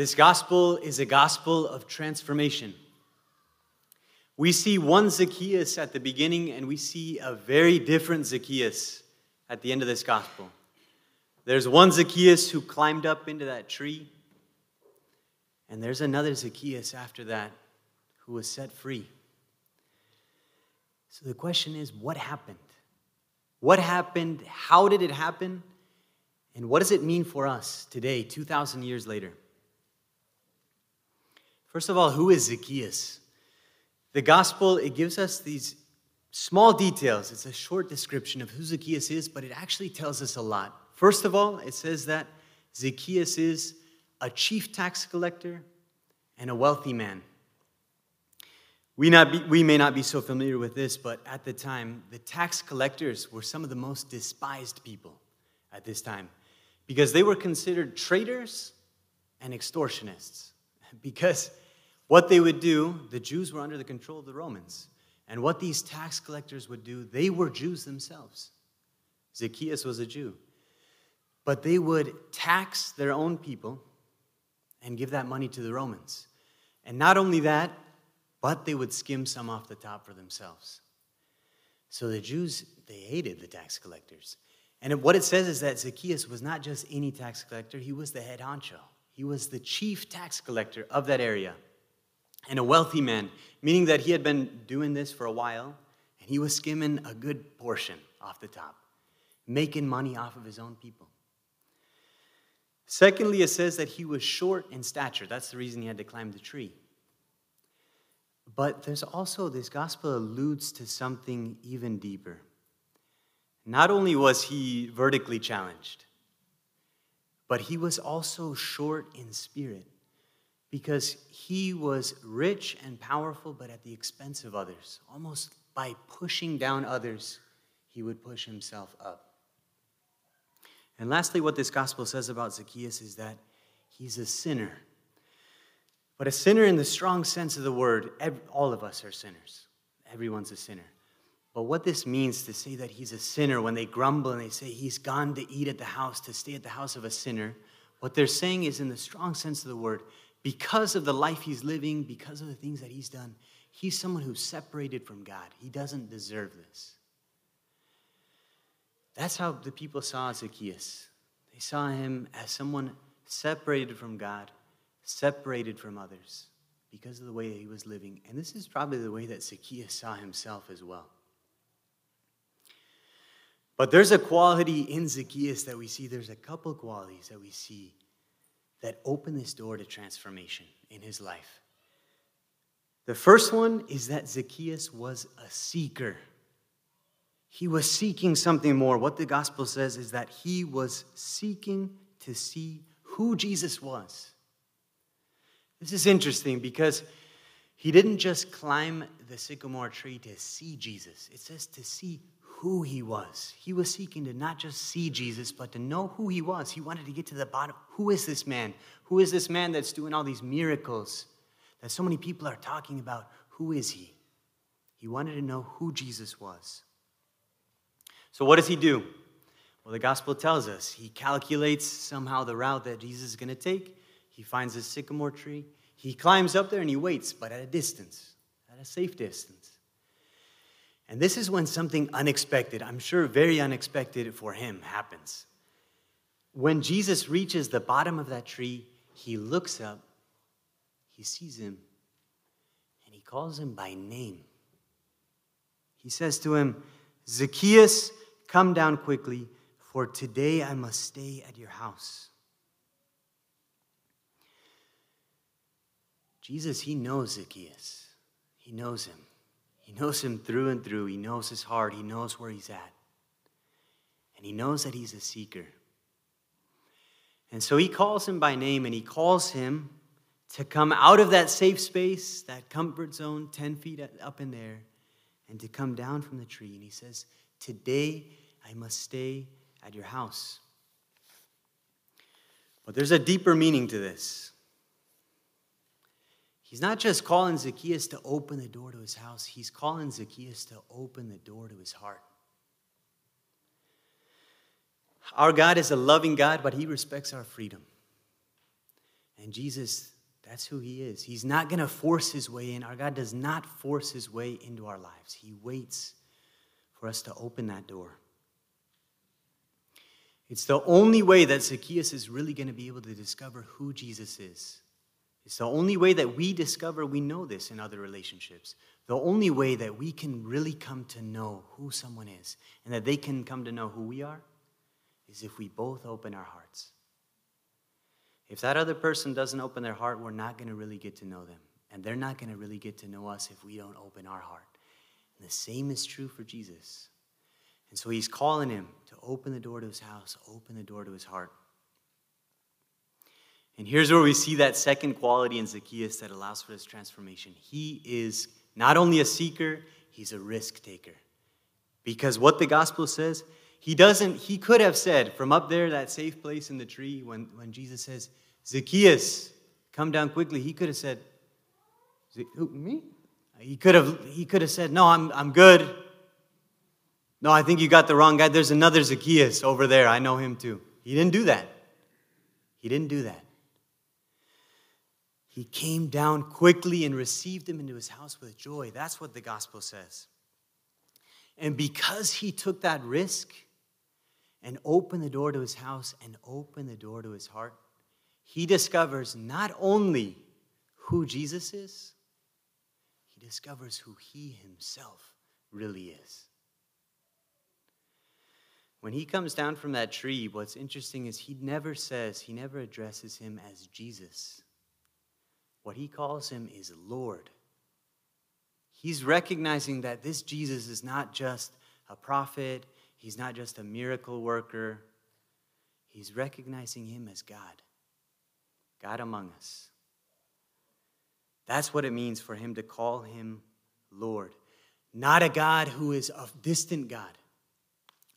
This gospel is a gospel of transformation. We see one Zacchaeus at the beginning, and we see a very different Zacchaeus at the end of this gospel. There's one Zacchaeus who climbed up into that tree, and there's another Zacchaeus after that who was set free. So the question is what happened? What happened? How did it happen? And what does it mean for us today, 2,000 years later? First of all, who is Zacchaeus? The gospel, it gives us these small details. It's a short description of who Zacchaeus is, but it actually tells us a lot. First of all, it says that Zacchaeus is a chief tax collector and a wealthy man. We, not be, we may not be so familiar with this, but at the time, the tax collectors were some of the most despised people at this time because they were considered traitors and extortionists. Because what they would do, the Jews were under the control of the Romans. And what these tax collectors would do, they were Jews themselves. Zacchaeus was a Jew. But they would tax their own people and give that money to the Romans. And not only that, but they would skim some off the top for themselves. So the Jews, they hated the tax collectors. And what it says is that Zacchaeus was not just any tax collector, he was the head honcho. He was the chief tax collector of that area and a wealthy man, meaning that he had been doing this for a while and he was skimming a good portion off the top, making money off of his own people. Secondly, it says that he was short in stature. That's the reason he had to climb the tree. But there's also, this gospel alludes to something even deeper. Not only was he vertically challenged, but he was also short in spirit because he was rich and powerful, but at the expense of others. Almost by pushing down others, he would push himself up. And lastly, what this gospel says about Zacchaeus is that he's a sinner. But a sinner in the strong sense of the word, all of us are sinners. Everyone's a sinner. But what this means to say that he's a sinner when they grumble and they say he's gone to eat at the house, to stay at the house of a sinner, what they're saying is, in the strong sense of the word, because of the life he's living, because of the things that he's done, he's someone who's separated from God. He doesn't deserve this. That's how the people saw Zacchaeus. They saw him as someone separated from God, separated from others because of the way that he was living. And this is probably the way that Zacchaeus saw himself as well. But there's a quality in Zacchaeus that we see, there's a couple qualities that we see that open this door to transformation in his life. The first one is that Zacchaeus was a seeker. He was seeking something more. What the gospel says is that he was seeking to see who Jesus was. This is interesting because he didn't just climb the sycamore tree to see Jesus, it says to see who he was. He was seeking to not just see Jesus, but to know who he was. He wanted to get to the bottom. Who is this man? Who is this man that's doing all these miracles that so many people are talking about? Who is he? He wanted to know who Jesus was. So, what does he do? Well, the gospel tells us he calculates somehow the route that Jesus is going to take. He finds a sycamore tree. He climbs up there and he waits, but at a distance, at a safe distance. And this is when something unexpected, I'm sure very unexpected for him, happens. When Jesus reaches the bottom of that tree, he looks up, he sees him, and he calls him by name. He says to him, Zacchaeus, come down quickly, for today I must stay at your house. Jesus, he knows Zacchaeus, he knows him. He knows him through and through. He knows his heart. He knows where he's at. And he knows that he's a seeker. And so he calls him by name and he calls him to come out of that safe space, that comfort zone, 10 feet up in there, and to come down from the tree. And he says, Today I must stay at your house. But there's a deeper meaning to this. He's not just calling Zacchaeus to open the door to his house, he's calling Zacchaeus to open the door to his heart. Our God is a loving God, but he respects our freedom. And Jesus, that's who he is. He's not going to force his way in. Our God does not force his way into our lives, he waits for us to open that door. It's the only way that Zacchaeus is really going to be able to discover who Jesus is. It's the only way that we discover we know this in other relationships. The only way that we can really come to know who someone is and that they can come to know who we are is if we both open our hearts. If that other person doesn't open their heart, we're not going to really get to know them. And they're not going to really get to know us if we don't open our heart. And the same is true for Jesus. And so he's calling him to open the door to his house, open the door to his heart. And here's where we see that second quality in Zacchaeus that allows for this transformation. He is not only a seeker, he's a risk taker. Because what the gospel says, he doesn't, he could have said from up there, that safe place in the tree, when, when Jesus says, Zacchaeus, come down quickly, he could have said, Who, me? He could have, he could have said, No, I'm, I'm good. No, I think you got the wrong guy. There's another Zacchaeus over there. I know him too. He didn't do that. He didn't do that. He came down quickly and received him into his house with joy. That's what the gospel says. And because he took that risk and opened the door to his house and opened the door to his heart, he discovers not only who Jesus is, he discovers who he himself really is. When he comes down from that tree, what's interesting is he never says, he never addresses him as Jesus. What he calls him is Lord. He's recognizing that this Jesus is not just a prophet, he's not just a miracle worker. He's recognizing him as God, God among us. That's what it means for him to call him Lord. Not a God who is a distant God,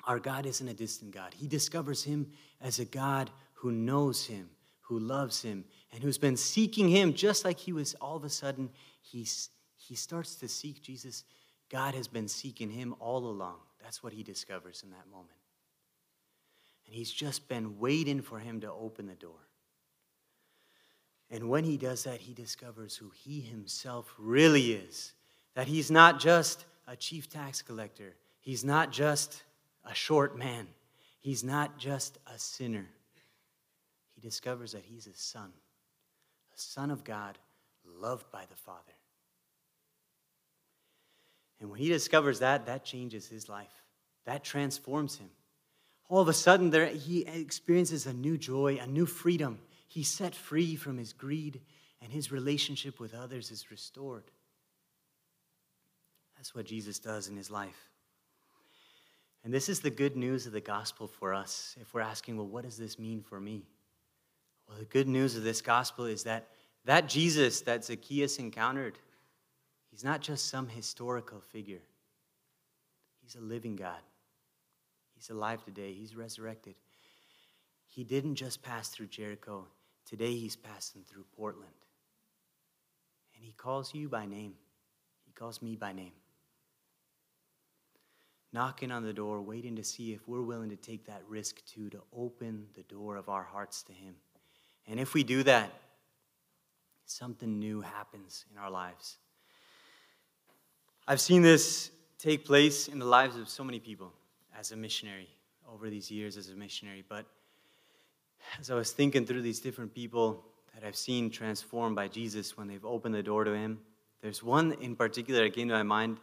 our God isn't a distant God. He discovers him as a God who knows him, who loves him, and who's been seeking him just like he was all of a sudden. He's, he starts to seek Jesus. God has been seeking him all along. That's what he discovers in that moment. And he's just been waiting for him to open the door. And when he does that, he discovers who he himself really is. That he's not just a chief tax collector, he's not just a short man. He's not just a sinner. He discovers that he's a son, a son of God, loved by the Father. And when he discovers that, that changes his life. That transforms him. All of a sudden, there, he experiences a new joy, a new freedom. He's set free from his greed, and his relationship with others is restored. That's what Jesus does in his life. And this is the good news of the gospel for us. If we're asking, well, what does this mean for me? Well, the good news of this gospel is that that Jesus that Zacchaeus encountered, he's not just some historical figure, he's a living God. He's alive today, he's resurrected. He didn't just pass through Jericho, today he's passing through Portland. And he calls you by name, he calls me by name knocking on the door, waiting to see if we're willing to take that risk too, to open the door of our hearts to Him. And if we do that, something new happens in our lives. I've seen this take place in the lives of so many people as a missionary over these years as a missionary. But as I was thinking through these different people that I've seen transformed by Jesus when they've opened the door to Him, there's one in particular that came to my mind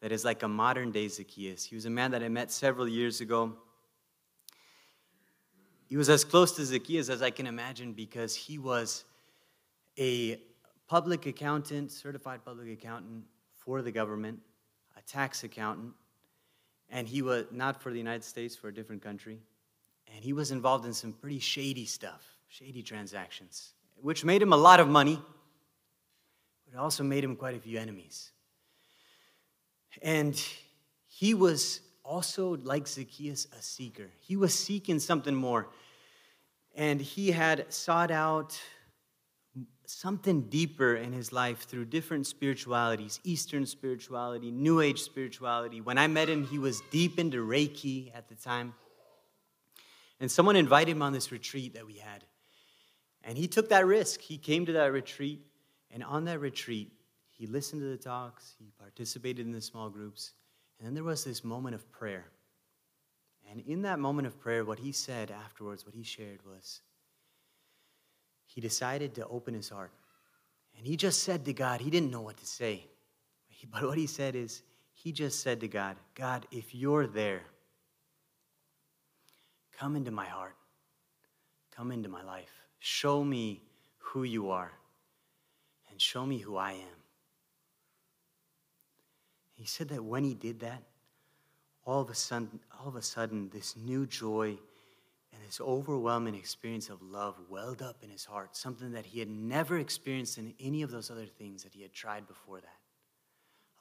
that is like a modern day Zacchaeus. He was a man that I met several years ago. He was as close to Zacchaeus as I can imagine because he was a public accountant, certified public accountant for the government, a tax accountant, and he was not for the United States, for a different country. And he was involved in some pretty shady stuff, shady transactions, which made him a lot of money, but it also made him quite a few enemies. And he was also, like Zacchaeus, a seeker. He was seeking something more. And he had sought out something deeper in his life through different spiritualities Eastern spirituality, New Age spirituality. When I met him, he was deep into Reiki at the time. And someone invited him on this retreat that we had. And he took that risk. He came to that retreat, and on that retreat, he listened to the talks, he participated in the small groups, and then there was this moment of prayer. And in that moment of prayer, what he said afterwards, what he shared was he decided to open his heart. And he just said to God, he didn't know what to say. But what he said is, he just said to God, God, if you're there, come into my heart, come into my life. Show me who you are, and show me who I am. He said that when he did that, all of a sudden, all of a sudden, this new joy and this overwhelming experience of love welled up in his heart, something that he had never experienced in any of those other things that he had tried before that.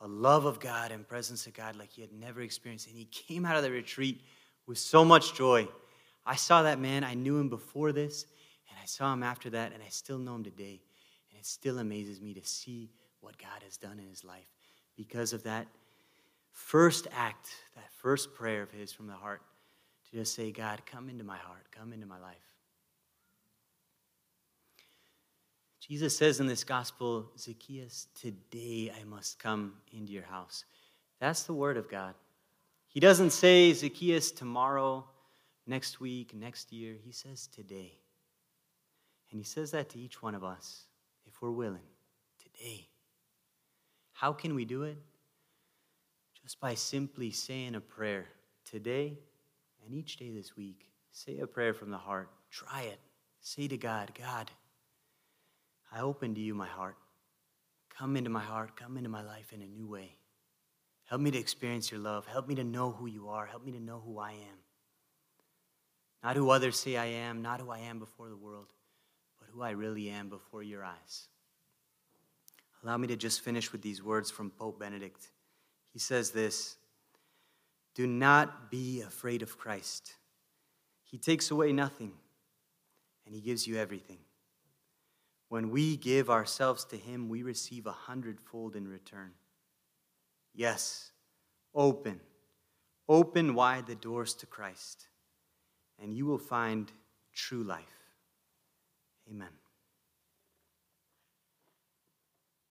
A love of God and presence of God like he had never experienced. And he came out of the retreat with so much joy. I saw that man, I knew him before this, and I saw him after that, and I still know him today. And it still amazes me to see what God has done in his life because of that first act, that first prayer of his from the heart, to just say, God, come into my heart, come into my life. Jesus says in this gospel, Zacchaeus, today I must come into your house. That's the word of God. He doesn't say, Zacchaeus, tomorrow, next week, next year. He says, today. And he says that to each one of us, if we're willing, today. How can we do it? Just by simply saying a prayer today and each day this week. Say a prayer from the heart. Try it. Say to God, God, I open to you my heart. Come into my heart. Come into my life in a new way. Help me to experience your love. Help me to know who you are. Help me to know who I am. Not who others say I am, not who I am before the world, but who I really am before your eyes. Allow me to just finish with these words from Pope Benedict. He says this Do not be afraid of Christ. He takes away nothing, and He gives you everything. When we give ourselves to Him, we receive a hundredfold in return. Yes, open, open wide the doors to Christ, and you will find true life. Amen.